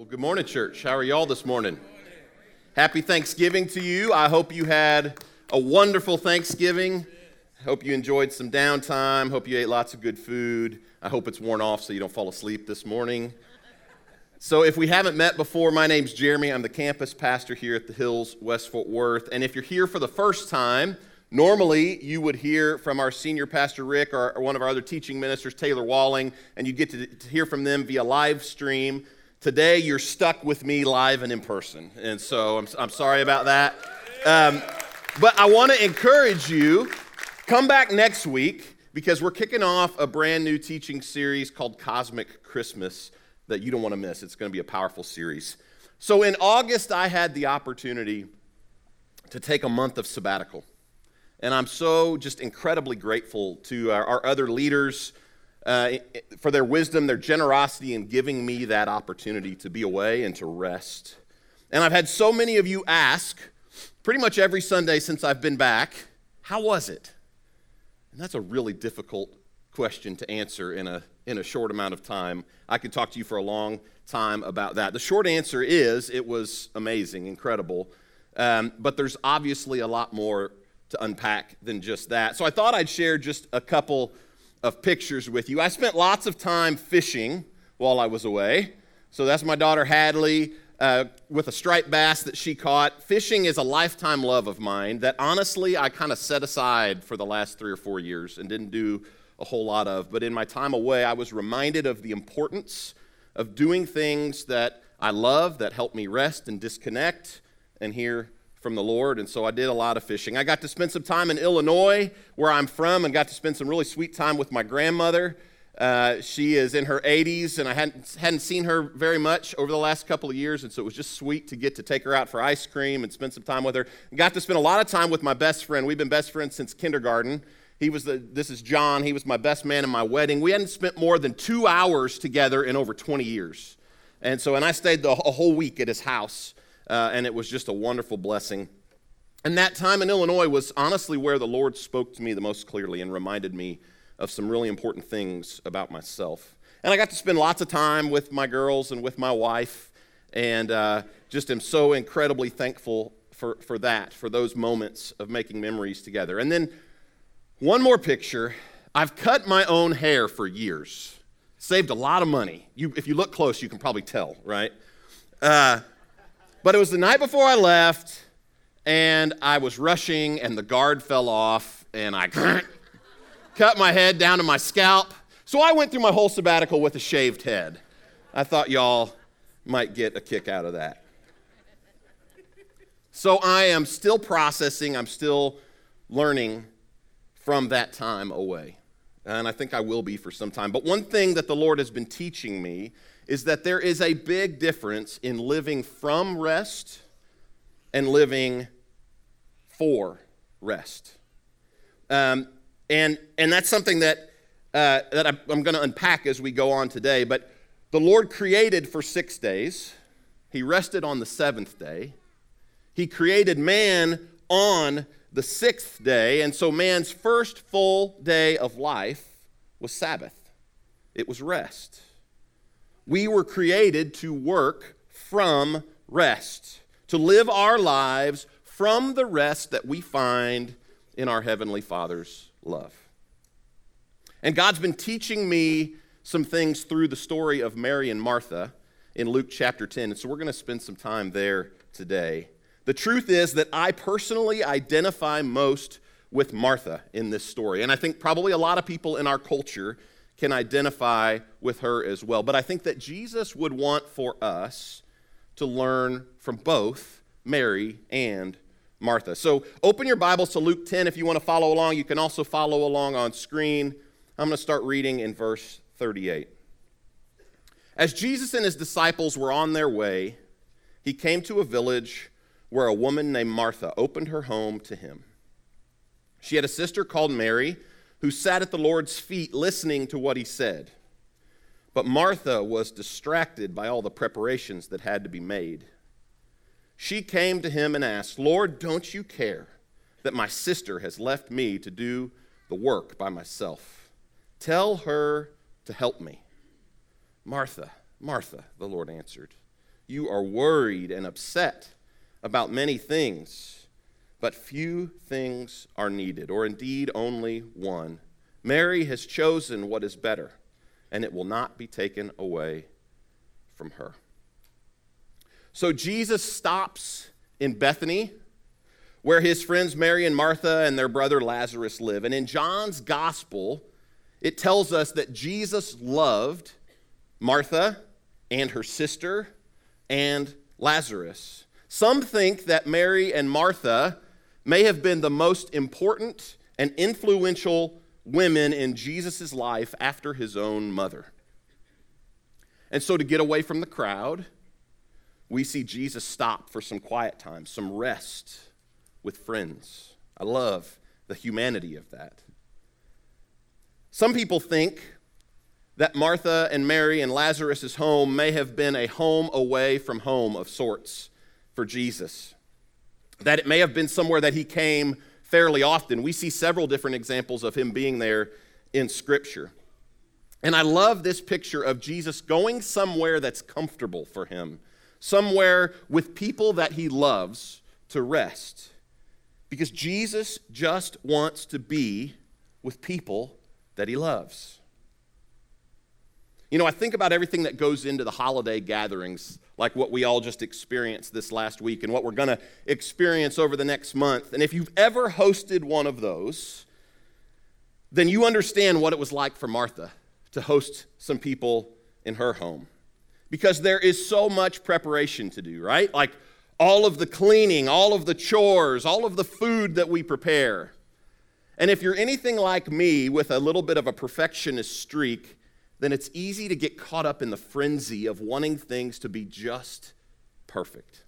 Well, good morning, church. How are y'all this morning? Happy Thanksgiving to you. I hope you had a wonderful Thanksgiving. Hope you enjoyed some downtime. Hope you ate lots of good food. I hope it's worn off so you don't fall asleep this morning. So, if we haven't met before, my name's Jeremy. I'm the campus pastor here at the Hills, West Fort Worth. And if you're here for the first time, normally you would hear from our senior pastor Rick or one of our other teaching ministers, Taylor Walling, and you'd get to hear from them via live stream. Today, you're stuck with me live and in person. And so I'm, I'm sorry about that. Um, but I want to encourage you come back next week because we're kicking off a brand new teaching series called Cosmic Christmas that you don't want to miss. It's going to be a powerful series. So in August, I had the opportunity to take a month of sabbatical. And I'm so just incredibly grateful to our, our other leaders uh, for their wisdom, their generosity in giving me that opportunity to be away and to rest. And I've had so many of you ask, pretty much every Sunday since I've been back, how was it? And that's a really difficult question to answer in a, in a short amount of time. I could talk to you for a long time about that. The short answer is it was amazing, incredible. Um, but there's obviously a lot more to unpack than just that. So I thought I'd share just a couple of pictures with you. I spent lots of time fishing while I was away. So that's my daughter Hadley uh, with a striped bass that she caught. Fishing is a lifetime love of mine that honestly I kind of set aside for the last three or four years and didn't do a whole lot of. But in my time away, I was reminded of the importance of doing things that I love that help me rest and disconnect and hear from the Lord, and so I did a lot of fishing. I got to spend some time in Illinois, where I'm from, and got to spend some really sweet time with my grandmother. Uh, she is in her 80s, and I hadn't, hadn't seen her very much over the last couple of years, and so it was just sweet to get to take her out for ice cream and spend some time with her. Got to spend a lot of time with my best friend. We've been best friends since kindergarten. He was the, this is John. He was my best man in my wedding. We hadn't spent more than two hours together in over 20 years. And so, and I stayed the, a whole week at his house uh, and it was just a wonderful blessing. And that time in Illinois was honestly where the Lord spoke to me the most clearly and reminded me of some really important things about myself. And I got to spend lots of time with my girls and with my wife, and uh, just am so incredibly thankful for, for that, for those moments of making memories together. And then one more picture I've cut my own hair for years, saved a lot of money. You, if you look close, you can probably tell, right? Uh, but it was the night before I left, and I was rushing, and the guard fell off, and I cut my head down to my scalp. So I went through my whole sabbatical with a shaved head. I thought y'all might get a kick out of that. So I am still processing, I'm still learning from that time away. And I think I will be for some time. But one thing that the Lord has been teaching me is that there is a big difference in living from rest and living for rest. Um, and, and that's something that, uh, that I'm, I'm going to unpack as we go on today. But the Lord created for six days, He rested on the seventh day. He created man on the sixth day. And so man's first full day of life was Sabbath, it was rest. We were created to work from rest, to live our lives from the rest that we find in our Heavenly Father's love. And God's been teaching me some things through the story of Mary and Martha in Luke chapter 10. And so we're going to spend some time there today. The truth is that I personally identify most with Martha in this story. And I think probably a lot of people in our culture can identify with her as well. But I think that Jesus would want for us to learn from both Mary and Martha. So open your Bibles to Luke 10 if you want to follow along. You can also follow along on screen. I'm going to start reading in verse 38. As Jesus and his disciples were on their way, he came to a village where a woman named Martha opened her home to him. She had a sister called Mary who sat at the Lord's feet listening to what he said. But Martha was distracted by all the preparations that had to be made. She came to him and asked, Lord, don't you care that my sister has left me to do the work by myself? Tell her to help me. Martha, Martha, the Lord answered, you are worried and upset about many things, but few things are needed, or indeed only one. Mary has chosen what is better, and it will not be taken away from her. So Jesus stops in Bethany, where his friends Mary and Martha and their brother Lazarus live. And in John's gospel, it tells us that Jesus loved Martha and her sister and Lazarus. Some think that Mary and Martha may have been the most important and influential women in Jesus' life after his own mother. And so, to get away from the crowd, we see Jesus stop for some quiet time, some rest with friends. I love the humanity of that. Some people think that Martha and Mary and Lazarus' home may have been a home away from home of sorts for Jesus. That it may have been somewhere that he came fairly often. We see several different examples of him being there in Scripture. And I love this picture of Jesus going somewhere that's comfortable for him, somewhere with people that he loves to rest. Because Jesus just wants to be with people that he loves. You know, I think about everything that goes into the holiday gatherings, like what we all just experienced this last week and what we're going to experience over the next month. And if you've ever hosted one of those, then you understand what it was like for Martha to host some people in her home. Because there is so much preparation to do, right? Like all of the cleaning, all of the chores, all of the food that we prepare. And if you're anything like me with a little bit of a perfectionist streak, then it's easy to get caught up in the frenzy of wanting things to be just perfect.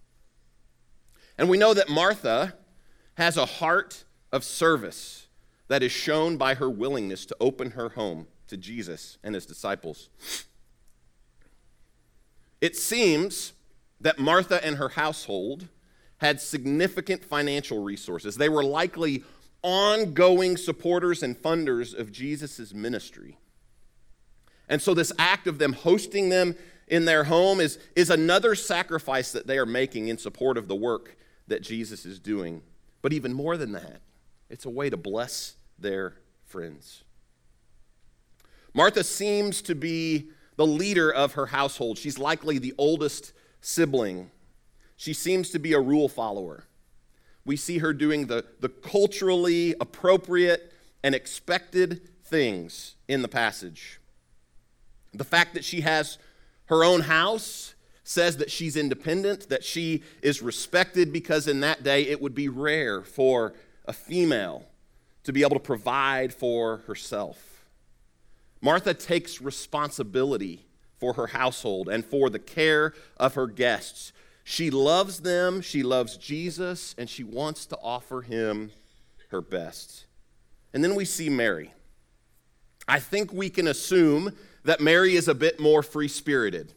And we know that Martha has a heart of service that is shown by her willingness to open her home to Jesus and his disciples. It seems that Martha and her household had significant financial resources. They were likely ongoing supporters and funders of Jesus' ministry. And so, this act of them hosting them in their home is, is another sacrifice that they are making in support of the work that Jesus is doing. But even more than that, it's a way to bless their friends. Martha seems to be the leader of her household. She's likely the oldest sibling. She seems to be a rule follower. We see her doing the, the culturally appropriate and expected things in the passage. The fact that she has her own house says that she's independent, that she is respected, because in that day it would be rare for a female to be able to provide for herself. Martha takes responsibility for her household and for the care of her guests. She loves them, she loves Jesus, and she wants to offer him her best. And then we see Mary. I think we can assume that Mary is a bit more free spirited,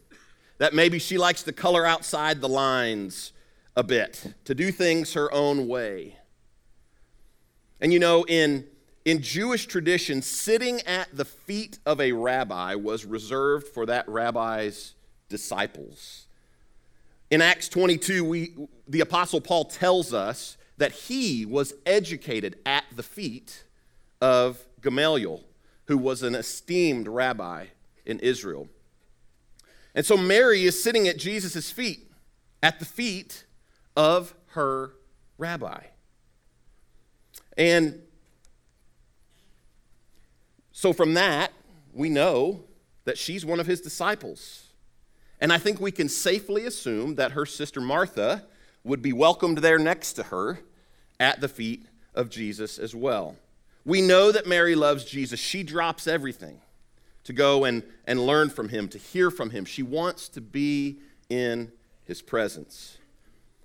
that maybe she likes to color outside the lines a bit, to do things her own way. And you know, in, in Jewish tradition, sitting at the feet of a rabbi was reserved for that rabbi's disciples. In Acts 22, we, the Apostle Paul tells us that he was educated at the feet of Gamaliel, who was an esteemed rabbi in Israel. And so Mary is sitting at Jesus' feet, at the feet of her rabbi. And so from that, we know that she's one of his disciples. And I think we can safely assume that her sister Martha would be welcomed there next to her at the feet of Jesus as well. We know that Mary loves Jesus. She drops everything to go and, and learn from him, to hear from him. She wants to be in his presence.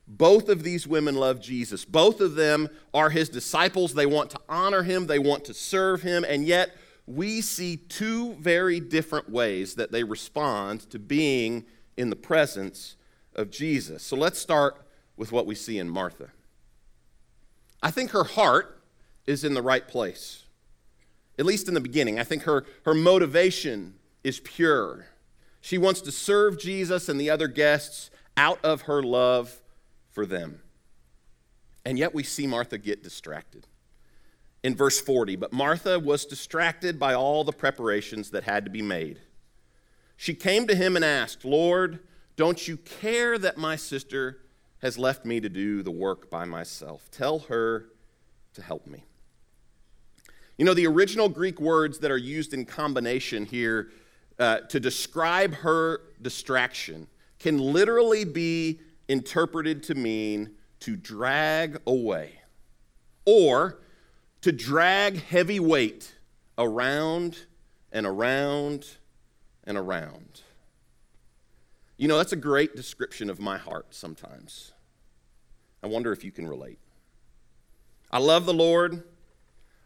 Both of these women love Jesus. Both of them are his disciples. They want to honor him, they want to serve him, and yet we see two very different ways that they respond to being in the presence of Jesus. So let's start with what we see in Martha. I think her heart is in the right place at least in the beginning. I think her, her motivation is pure. She wants to serve Jesus and the other guests out of her love for them. And yet we see Martha get distracted. In verse 40, but Martha was distracted by all the preparations that had to be made. She came to him and asked, Lord, don't you care that my sister has left me to do the work by myself? Tell her to help me. You know, the original Greek words that are used in combination here uh, to describe her distraction can literally be interpreted to mean to drag away or to drag heavy weight around and around and around. You know, that's a great description of my heart sometimes. I wonder if you can relate. I love the Lord.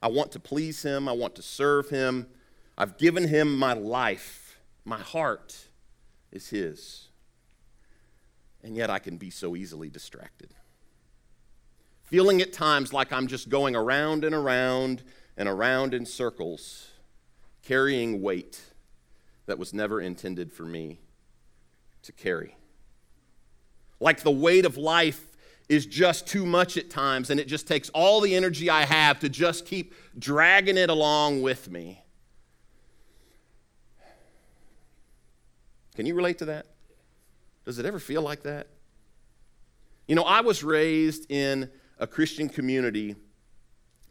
I want to please Him. I want to serve Him. I've given Him my life. My heart is His. And yet I can be so easily distracted. Feeling at times like I'm just going around and around and around in circles, carrying weight that was never intended for me to carry. Like the weight of life is just too much at times, and it just takes all the energy I have to just keep dragging it along with me. Can you relate to that? Does it ever feel like that? You know, I was raised in a Christian community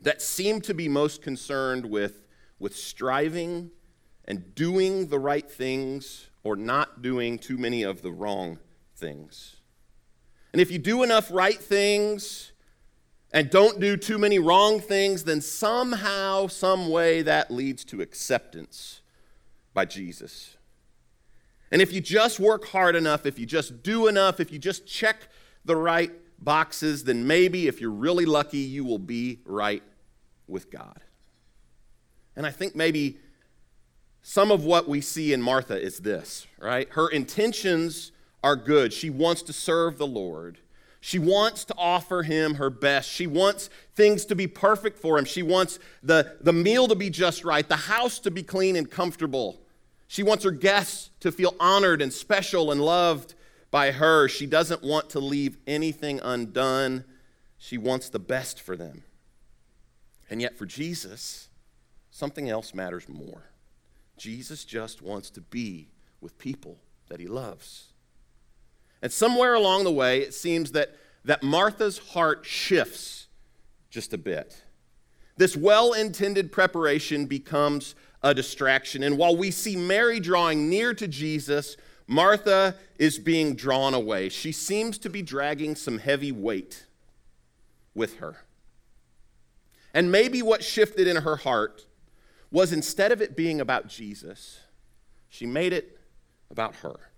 that seemed to be most concerned with, with striving and doing the right things or not doing too many of the wrong things. And if you do enough right things and don't do too many wrong things, then somehow, some way that leads to acceptance by Jesus. And if you just work hard enough, if you just do enough, if you just check the right boxes, then maybe if you're really lucky, you will be right with God. And I think maybe some of what we see in Martha is this, right? Her intentions are good. She wants to serve the Lord. She wants to offer him her best. She wants things to be perfect for him. She wants the, the meal to be just right, the house to be clean and comfortable. She wants her guests to feel honored and special and loved by her. She doesn't want to leave anything undone. She wants the best for them. And yet, for Jesus, something else matters more. Jesus just wants to be with people that he loves. And somewhere along the way, it seems that, that Martha's heart shifts just a bit. This well intended preparation becomes a distraction. And while we see Mary drawing near to Jesus, Martha is being drawn away. She seems to be dragging some heavy weight with her. And maybe what shifted in her heart was instead of it being about Jesus, she made it about her.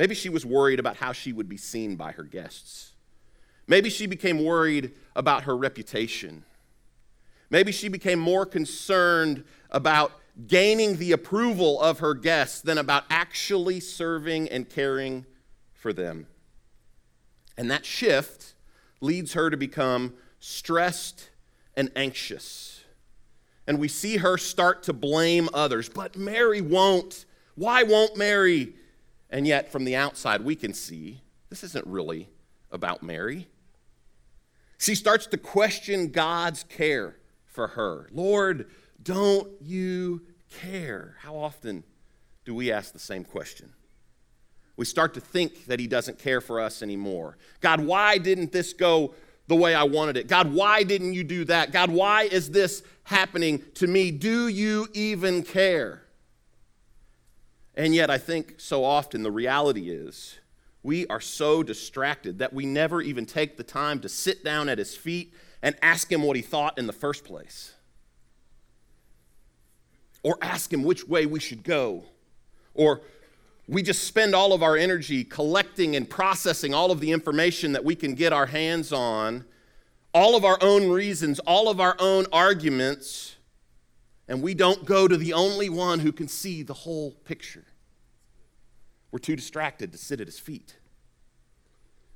Maybe she was worried about how she would be seen by her guests. Maybe she became worried about her reputation. Maybe she became more concerned about gaining the approval of her guests than about actually serving and caring for them. And that shift leads her to become stressed and anxious and we see her start to blame others. But Mary won't. Why won't Mary? And yet, from the outside, we can see this isn't really about Mary. She starts to question God's care for her. Lord, don't you care? How often do we ask the same question? We start to think that He doesn't care for us anymore. God, why didn't this go the way I wanted it? God, why didn't you do that? God, why is this happening to me? Do you even care? And yet, I think so often the reality is we are so distracted that we never even take the time to sit down at his feet and ask him what he thought in the first place. Or ask him which way we should go. Or we just spend all of our energy collecting and processing all of the information that we can get our hands on, all of our own reasons, all of our own arguments, and we don't go to the only one who can see the whole picture. We're too distracted to sit at his feet.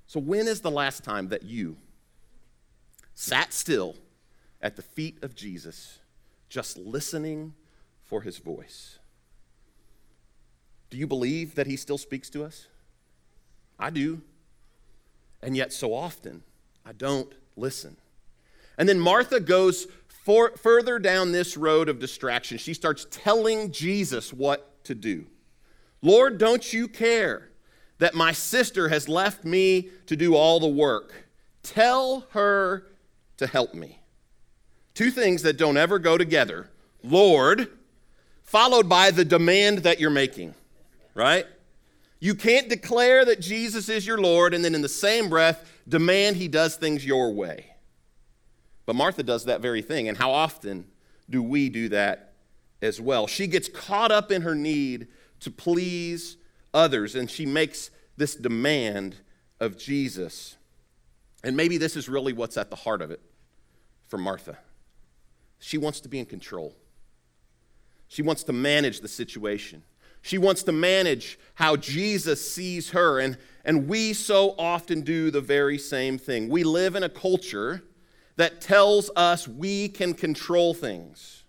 So, when is the last time that you sat still at the feet of Jesus, just listening for his voice? Do you believe that he still speaks to us? I do. And yet, so often, I don't listen. And then Martha goes for, further down this road of distraction. She starts telling Jesus what to do. Lord, don't you care that my sister has left me to do all the work? Tell her to help me. Two things that don't ever go together Lord, followed by the demand that you're making, right? You can't declare that Jesus is your Lord and then in the same breath demand he does things your way. But Martha does that very thing. And how often do we do that as well? She gets caught up in her need to please others and she makes this demand of Jesus. And maybe this is really what's at the heart of it for Martha. She wants to be in control. She wants to manage the situation. She wants to manage how Jesus sees her. And, and we so often do the very same thing. We live in a culture that tells us we can control things.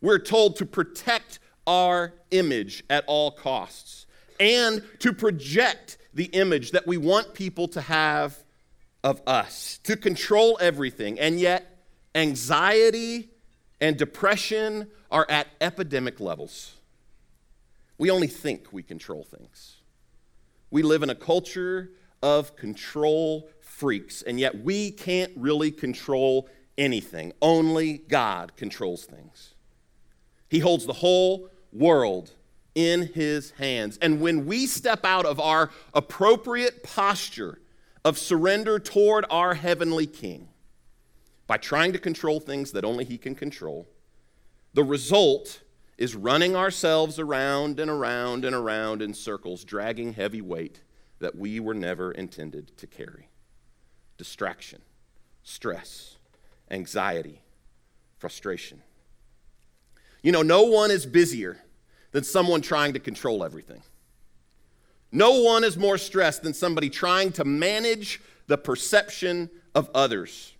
We're told to protect our image at all costs and to project the image that we want people to have of us, to control everything. And yet, anxiety and depression are at epidemic levels. We only think we control things. We live in a culture of control freaks, and yet we can't really control anything. Only God controls things. He holds the whole world in his hands. And when we step out of our appropriate posture of surrender toward our heavenly King by trying to control things that only he can control, the result is running ourselves around and around and around in circles, dragging heavy weight that we were never intended to carry distraction, stress, anxiety, frustration. You know, no one is busier than someone trying to control everything. No one is more stressed than somebody trying to manage the perception of others.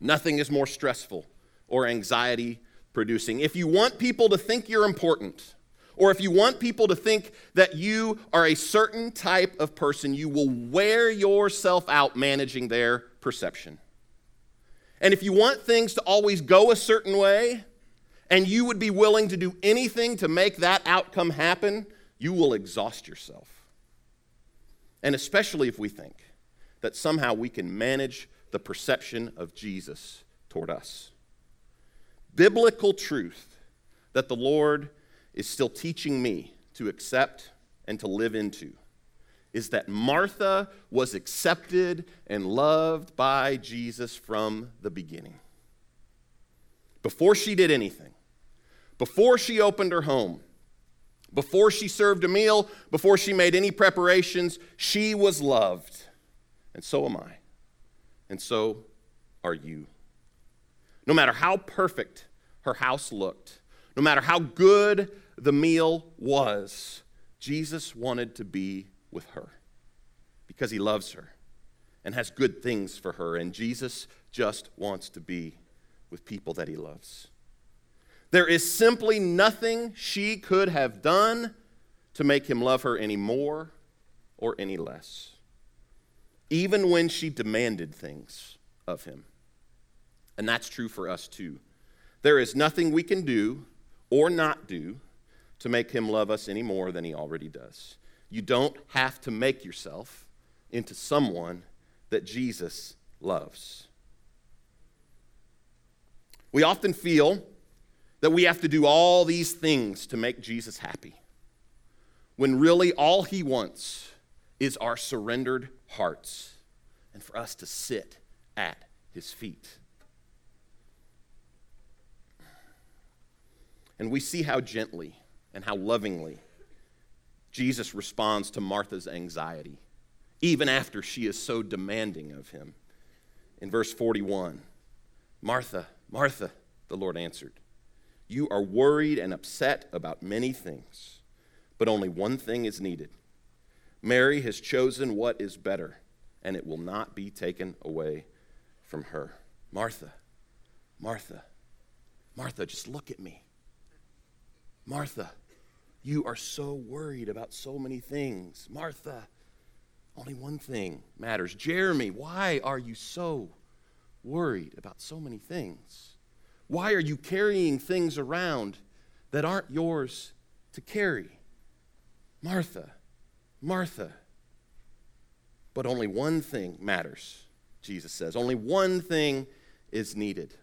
Nothing is more stressful or anxiety producing. If you want people to think you're important, or if you want people to think that you are a certain type of person, you will wear yourself out managing their perception. And if you want things to always go a certain way, and you would be willing to do anything to make that outcome happen, you will exhaust yourself. And especially if we think that somehow we can manage the perception of Jesus toward us. Biblical truth that the Lord is still teaching me to accept and to live into is that Martha was accepted and loved by Jesus from the beginning. Before she did anything, before she opened her home, before she served a meal, before she made any preparations, she was loved. And so am I. And so are you. No matter how perfect her house looked, no matter how good the meal was, Jesus wanted to be with her because he loves her and has good things for her. And Jesus just wants to be with people that he loves. There is simply nothing she could have done to make him love her any more or any less, even when she demanded things of him. And that's true for us too. There is nothing we can do or not do to make him love us any more than he already does. You don't have to make yourself into someone that Jesus loves. We often feel that we have to do all these things to make Jesus happy, when really all he wants is our surrendered hearts and for us to sit at his feet. And we see how gently and how lovingly Jesus responds to Martha's anxiety, even after she is so demanding of him. In verse 41, Martha, Martha, the Lord answered, You are worried and upset about many things, but only one thing is needed. Mary has chosen what is better, and it will not be taken away from her. Martha, Martha, Martha, just look at me. Martha, you are so worried about so many things. Martha, Only one thing matters. Jeremy, why are you so worried about so many things? Why are you carrying things around that aren't yours to carry? Martha, Martha. But only one thing matters, Jesus says. Only one thing is needed.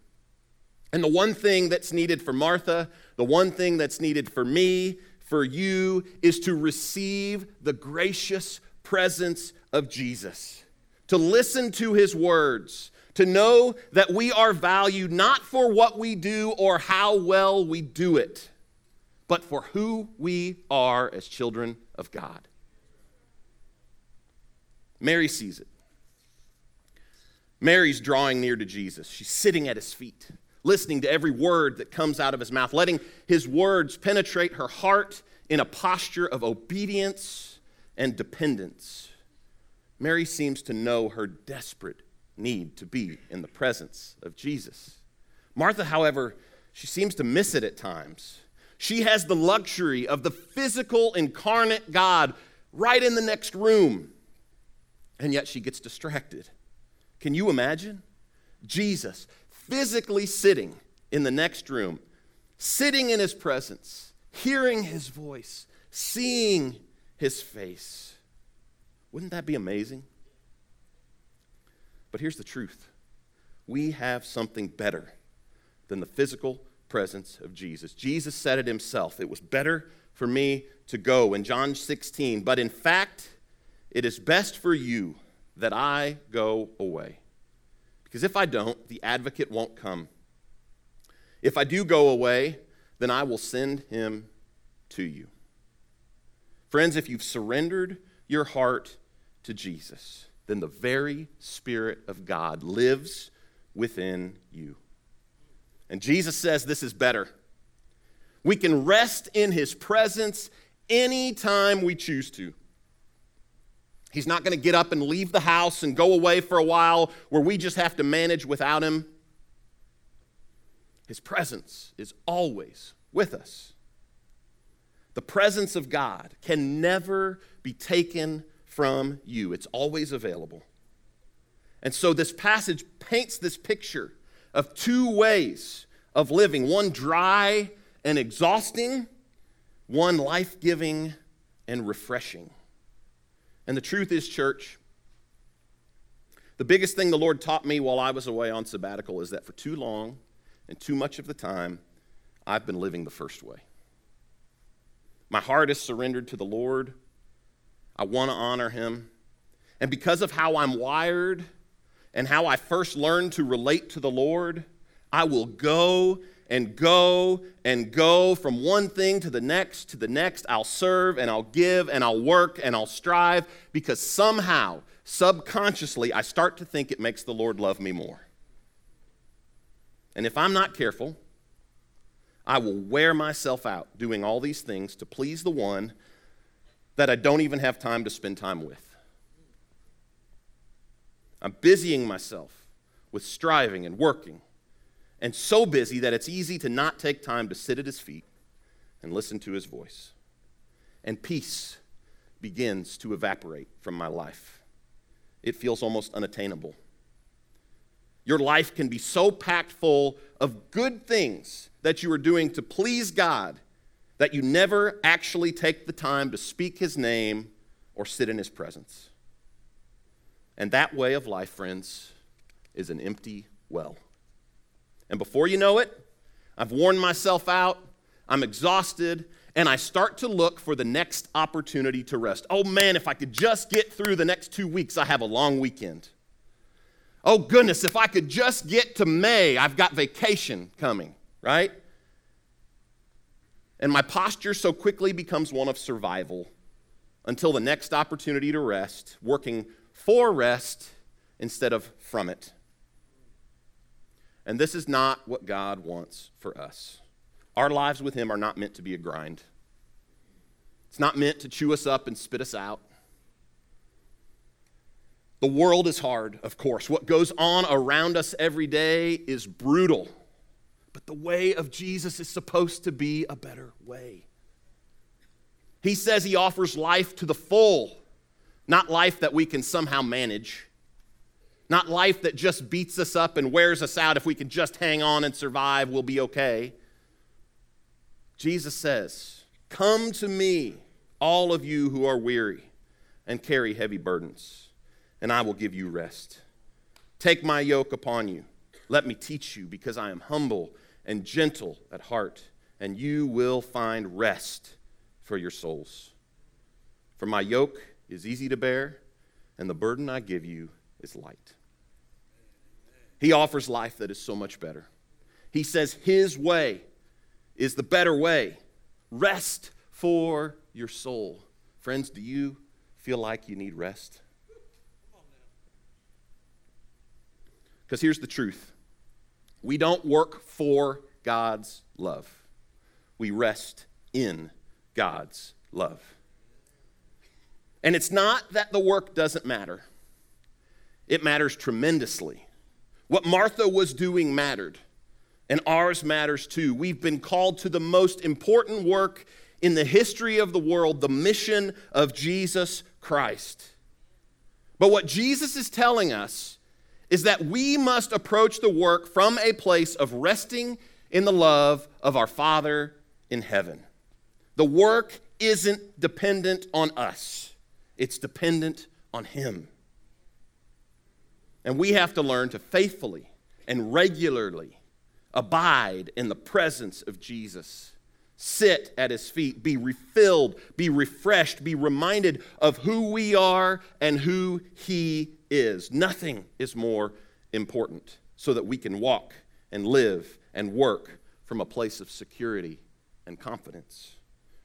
And the one thing that's needed for Martha, the one thing that's needed for me, for you, is to receive the gracious presence of Jesus, to listen to his words, to know that we are valued not for what we do or how well we do it, but for who we are as children of God. Mary sees it. Mary's drawing near to Jesus. She's sitting at his feet listening to every word that comes out of his mouth, letting his words penetrate her heart in a posture of obedience and dependence. Mary seems to know her desperate need to be in the presence of Jesus. Martha, however, she seems to miss it at times. She has the luxury of the physical incarnate God right in the next room, and yet she gets distracted. Can you imagine? Jesus, physically sitting in the next room, sitting in his presence, hearing his voice, seeing his face. Wouldn't that be amazing? But here's the truth we have something better than the physical presence of Jesus. Jesus said it himself. It was better for me to go in John 16, but in fact, it is best for you that I go away. Because if I don't, the advocate won't come. If I do go away, then I will send him to you. Friends, if you've surrendered your heart to Jesus, then the very Spirit of God lives within you. And Jesus says this is better. We can rest in his presence anytime we choose to. He's not going to get up and leave the house and go away for a while where we just have to manage without him. His presence is always with us. The presence of God can never be taken from you, it's always available. And so this passage paints this picture of two ways of living one dry and exhausting, one life giving and refreshing. And the truth is, church, the biggest thing the Lord taught me while I was away on sabbatical is that for too long and too much of the time, I've been living the first way. My heart is surrendered to the Lord. I want to honor Him. And because of how I'm wired and how I first learned to relate to the Lord, I will go and go and go from one thing to the next to the next. I'll serve and I'll give and I'll work and I'll strive because somehow, subconsciously, I start to think it makes the Lord love me more. And if I'm not careful, I will wear myself out doing all these things to please the one that I don't even have time to spend time with. I'm busying myself with striving and working and so busy that it's easy to not take time to sit at his feet and listen to his voice. And peace begins to evaporate from my life. It feels almost unattainable. Your life can be so packed full of good things that you are doing to please God that you never actually take the time to speak his name or sit in his presence. And that way of life, friends, is an empty well. And before you know it, I've worn myself out, I'm exhausted, and I start to look for the next opportunity to rest. Oh man, if I could just get through the next two weeks, I have a long weekend. Oh goodness, if I could just get to May, I've got vacation coming, right? And my posture so quickly becomes one of survival until the next opportunity to rest, working for rest instead of from it. And this is not what God wants for us. Our lives with Him are not meant to be a grind, it's not meant to chew us up and spit us out. The world is hard, of course. What goes on around us every day is brutal. But the way of Jesus is supposed to be a better way. He says he offers life to the full not life that we can somehow manage, not life that just beats us up and wears us out. If we can just hang on and survive, we'll be okay. Jesus says, Come to me, all of you who are weary and carry heavy burdens, and I will give you rest. Take my yoke upon you. Let me teach you, because I am humble and gentle at heart, and you will find rest for your souls. For my yoke is easy to bear, and the burden I give you is light. He offers life that is so much better. He says His way is the better way. Rest for your soul. Friends, do you feel like you need rest? Because here's the truth we don't work for God's love, we rest in God's love. And it's not that the work doesn't matter, it matters tremendously. What Martha was doing mattered, and ours matters too. We've been called to the most important work in the history of the world, the mission of Jesus Christ. But what Jesus is telling us is that we must approach the work from a place of resting in the love of our Father in heaven. The work isn't dependent on us, it's dependent on Him. And we have to learn to faithfully and regularly abide in the presence of Jesus. Sit at his feet, be refilled, be refreshed, be reminded of who we are and who he is. Nothing is more important so that we can walk and live and work from a place of security and confidence,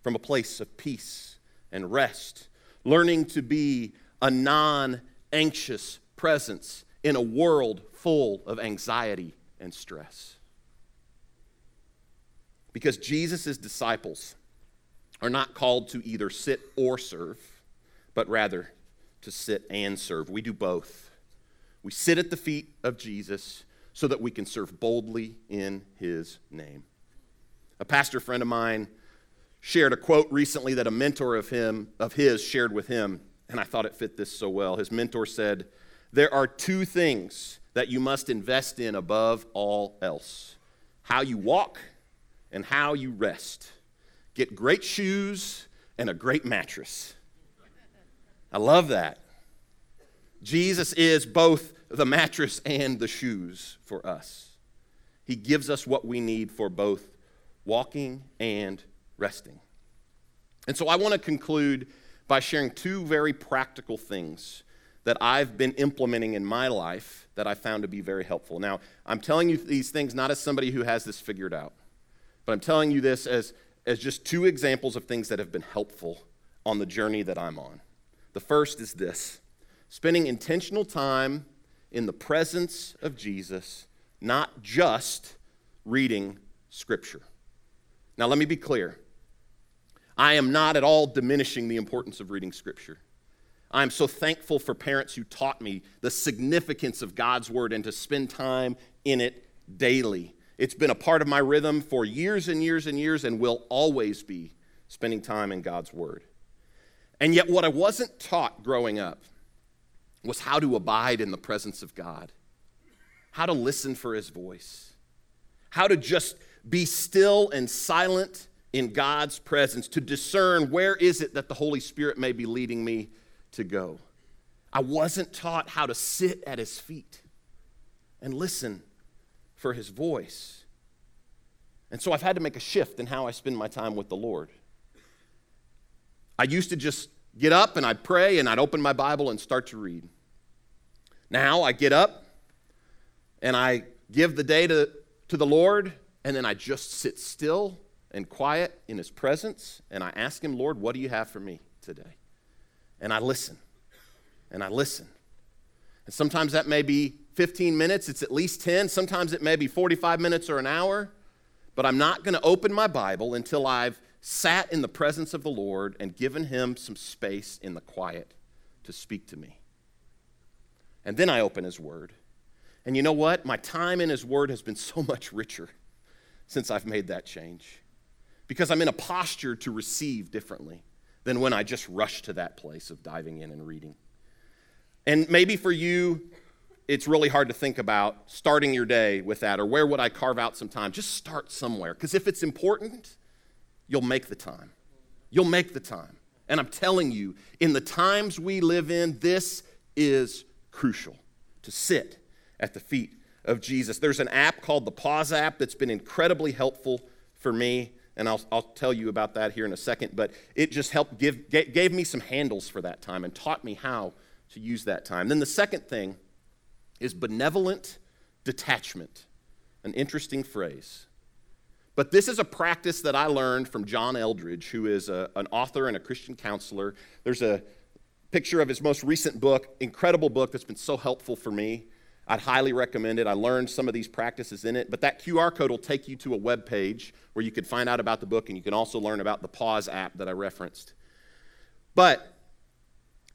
from a place of peace and rest, learning to be a non anxious presence in a world full of anxiety and stress. Because Jesus' disciples are not called to either sit or serve, but rather to sit and serve. We do both. We sit at the feet of Jesus so that we can serve boldly in his name. A pastor friend of mine shared a quote recently that a mentor of him of his shared with him, and I thought it fit this so well. His mentor said, there are two things that you must invest in above all else how you walk and how you rest. Get great shoes and a great mattress. I love that. Jesus is both the mattress and the shoes for us. He gives us what we need for both walking and resting. And so I want to conclude by sharing two very practical things that I've been implementing in my life that I found to be very helpful. Now, I'm telling you these things not as somebody who has this figured out, but I'm telling you this as, as just two examples of things that have been helpful on the journey that I'm on. The first is this spending intentional time in the presence of Jesus, not just reading Scripture. Now, let me be clear. I am not at all diminishing the importance of reading Scripture. I'm so thankful for parents who taught me the significance of God's Word and to spend time in it daily. It's been a part of my rhythm for years and years and years and will always be spending time in God's Word. And yet, what I wasn't taught growing up was how to abide in the presence of God, how to listen for His voice, how to just be still and silent in God's presence, to discern where is it that the Holy Spirit may be leading me to go. I wasn't taught how to sit at his feet and listen for his voice. And so I've had to make a shift in how I spend my time with the Lord. I used to just get up and I'd pray and I'd open my Bible and start to read. Now I get up and I give the day to, to the Lord and then I just sit still and quiet in his presence and I ask him, Lord, what do you have for me today? And I listen and I listen. And sometimes that may be 15 minutes, it's at least 10. Sometimes it may be 45 minutes or an hour. But I'm not going to open my Bible until I've sat in the presence of the Lord and given him some space in the quiet to speak to me. And then I open his word. And you know what? My time in his word has been so much richer since I've made that change because I'm in a posture to receive differently than when I just rush to that place of diving in and reading. And maybe for you, it's really hard to think about starting your day with that or where would I carve out some time? Just start somewhere. Because if it's important, you'll make the time. You'll make the time. And I'm telling you, in the times we live in, this is crucial to sit at the feet of Jesus. There's an app called the Pause app that's been incredibly helpful for me, and I'll, I'll tell you about that here in a second, but it just helped give, gave me some handles for that time and taught me how to use that time. Then the second thing is benevolent detachment, an interesting phrase. But this is a practice that I learned from John Eldredge, who is a, an author and a Christian counselor. There's a picture of his most recent book, incredible book that's been so helpful for me. I'd highly recommend it. I learned some of these practices in it, but that QR code will take you to a web page where you can find out about the book and you can also learn about the Pause app that I referenced. But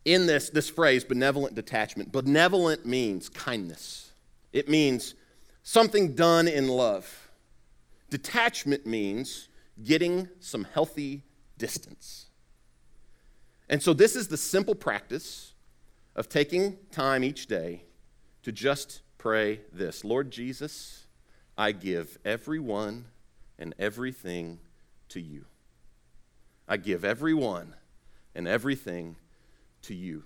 in this, this phrase, benevolent detachment, benevolent means kindness, it means something done in love. Detachment means getting some healthy distance. And so, this is the simple practice of taking time each day to just pray this Lord Jesus, I give everyone and everything to you. I give everyone and everything to you.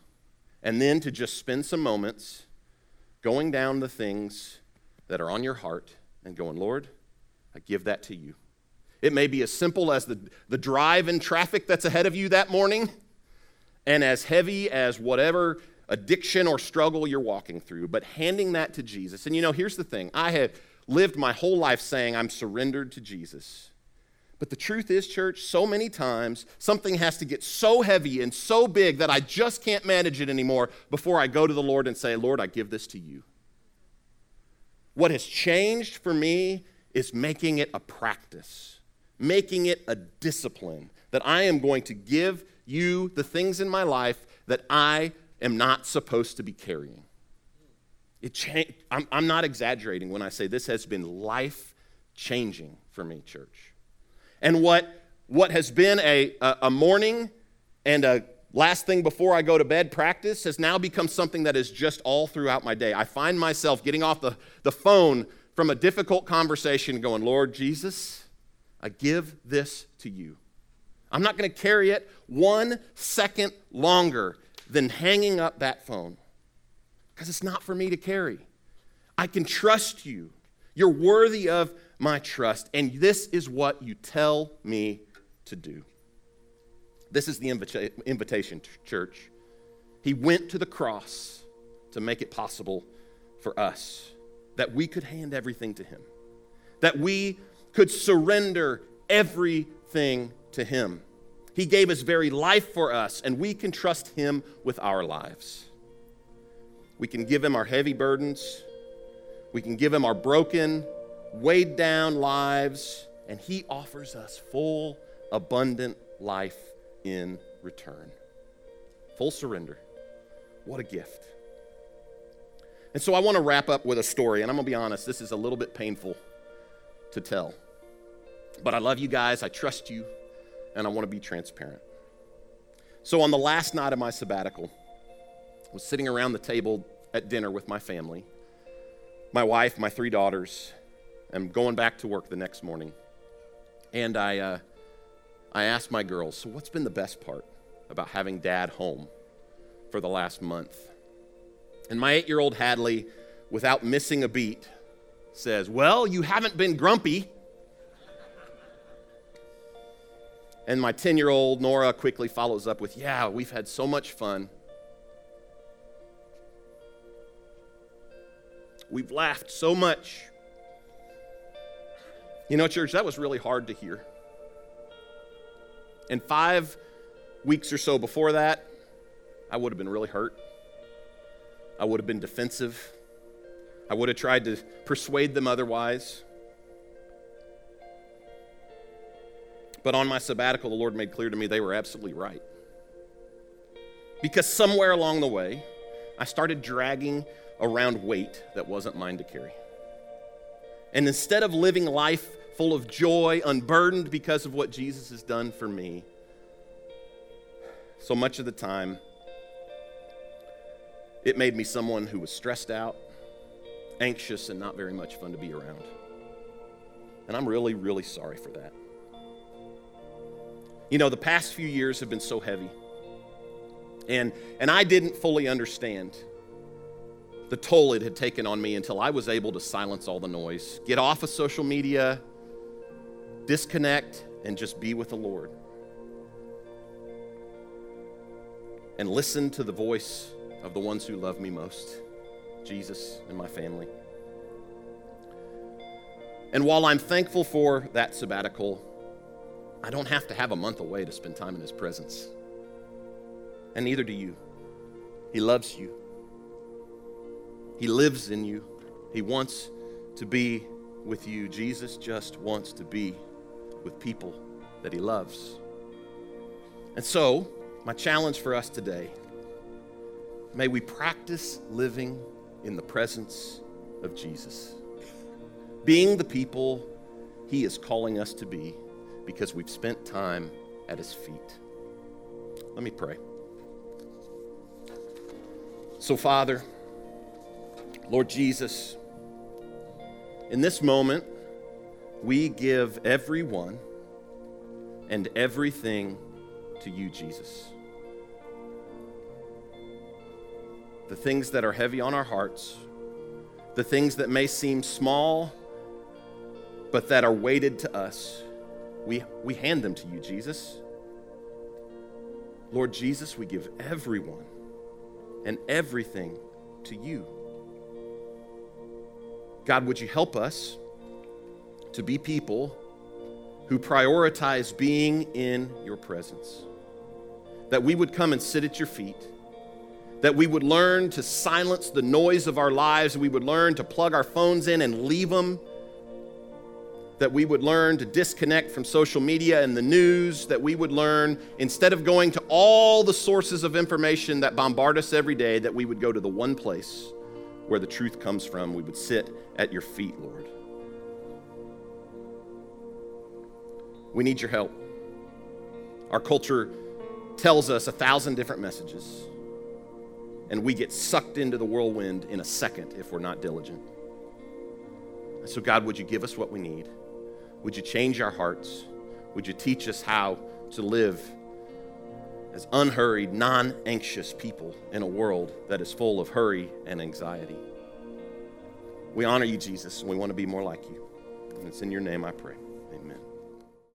And then to just spend some moments going down the things that are on your heart and going, Lord, I give that to you. It may be as simple as the, the drive in traffic that's ahead of you that morning, and as heavy as whatever addiction or struggle you're walking through, but handing that to Jesus. And you know, here's the thing I have lived my whole life saying I'm surrendered to Jesus. But the truth is, church, so many times something has to get so heavy and so big that I just can't manage it anymore before I go to the Lord and say, Lord, I give this to you. What has changed for me is making it a practice, making it a discipline that I am going to give you the things in my life that I am not supposed to be carrying. It cha- I'm, I'm not exaggerating when I say this has been life changing for me, church. And what, what has been a, a, a morning and a last thing before I go to bed practice has now become something that is just all throughout my day. I find myself getting off the, the phone from a difficult conversation going, Lord Jesus, I give this to you. I'm not going to carry it one second longer than hanging up that phone because it's not for me to carry. I can trust you. You're worthy of my trust, and this is what you tell me to do. This is the invita- invitation, church. He went to the cross to make it possible for us that we could hand everything to Him, that we could surrender everything to Him. He gave His very life for us, and we can trust Him with our lives. We can give Him our heavy burdens, we can give Him our broken, weighed down lives, and He offers us full, abundant life in return. Full surrender. What a gift. And so I want to wrap up with a story, and I'm going to be honest, this is a little bit painful to tell. But I love you guys, I trust you, and I want to be transparent. So on the last night of my sabbatical, I was sitting around the table at dinner with my family, my wife, my three daughters, and going back to work the next morning. And I, uh, I asked my girls, so what's been the best part about having dad home for the last month? And my eight year old Hadley, without missing a beat, says, Well, you haven't been grumpy. And my 10 year old Nora quickly follows up with, Yeah, we've had so much fun. We've laughed so much. You know, church, that was really hard to hear. And five weeks or so before that, I would have been really hurt. I would have been defensive. I would have tried to persuade them otherwise. But on my sabbatical, the Lord made clear to me they were absolutely right. Because somewhere along the way, I started dragging around weight that wasn't mine to carry. And instead of living life full of joy, unburdened because of what Jesus has done for me, so much of the time, it made me someone who was stressed out, anxious, and not very much fun to be around. And I'm really, really sorry for that. You know, the past few years have been so heavy. And, and I didn't fully understand the toll it had taken on me until I was able to silence all the noise, get off of social media, disconnect, and just be with the Lord. And listen to the voice of the ones who love me most Jesus and my family. And while I'm thankful for that sabbatical, I don't have to have a month away to spend time in His presence. And neither do you. He loves you, He lives in you, He wants to be with you. Jesus just wants to be with people that He loves. And so, my challenge for us today may we practice living in the presence of Jesus, being the people He is calling us to be because we've spent time at His feet. Let me pray. So, Father, Lord Jesus, in this moment, we give everyone and everything to you, Jesus. The things that are heavy on our hearts, the things that may seem small, but that are weighted to us, we, we hand them to you, Jesus. Lord Jesus, we give everyone and everything to you. God, would you help us to be people who prioritize being in your presence? That we would come and sit at your feet, that we would learn to silence the noise of our lives, we would learn to plug our phones in and leave them that we would learn to disconnect from social media and the news, that we would learn, instead of going to all the sources of information that bombard us every day, that we would go to the one place where the truth comes from. We would sit at your feet, Lord. We need your help. Our culture tells us a thousand different messages, and we get sucked into the whirlwind in a second if we're not diligent. So, God, would you give us what we need? Would you change our hearts? Would you teach us how to live as unhurried, non anxious people in a world that is full of hurry and anxiety? We honor you, Jesus, and we want to be more like you. And it's in your name I pray.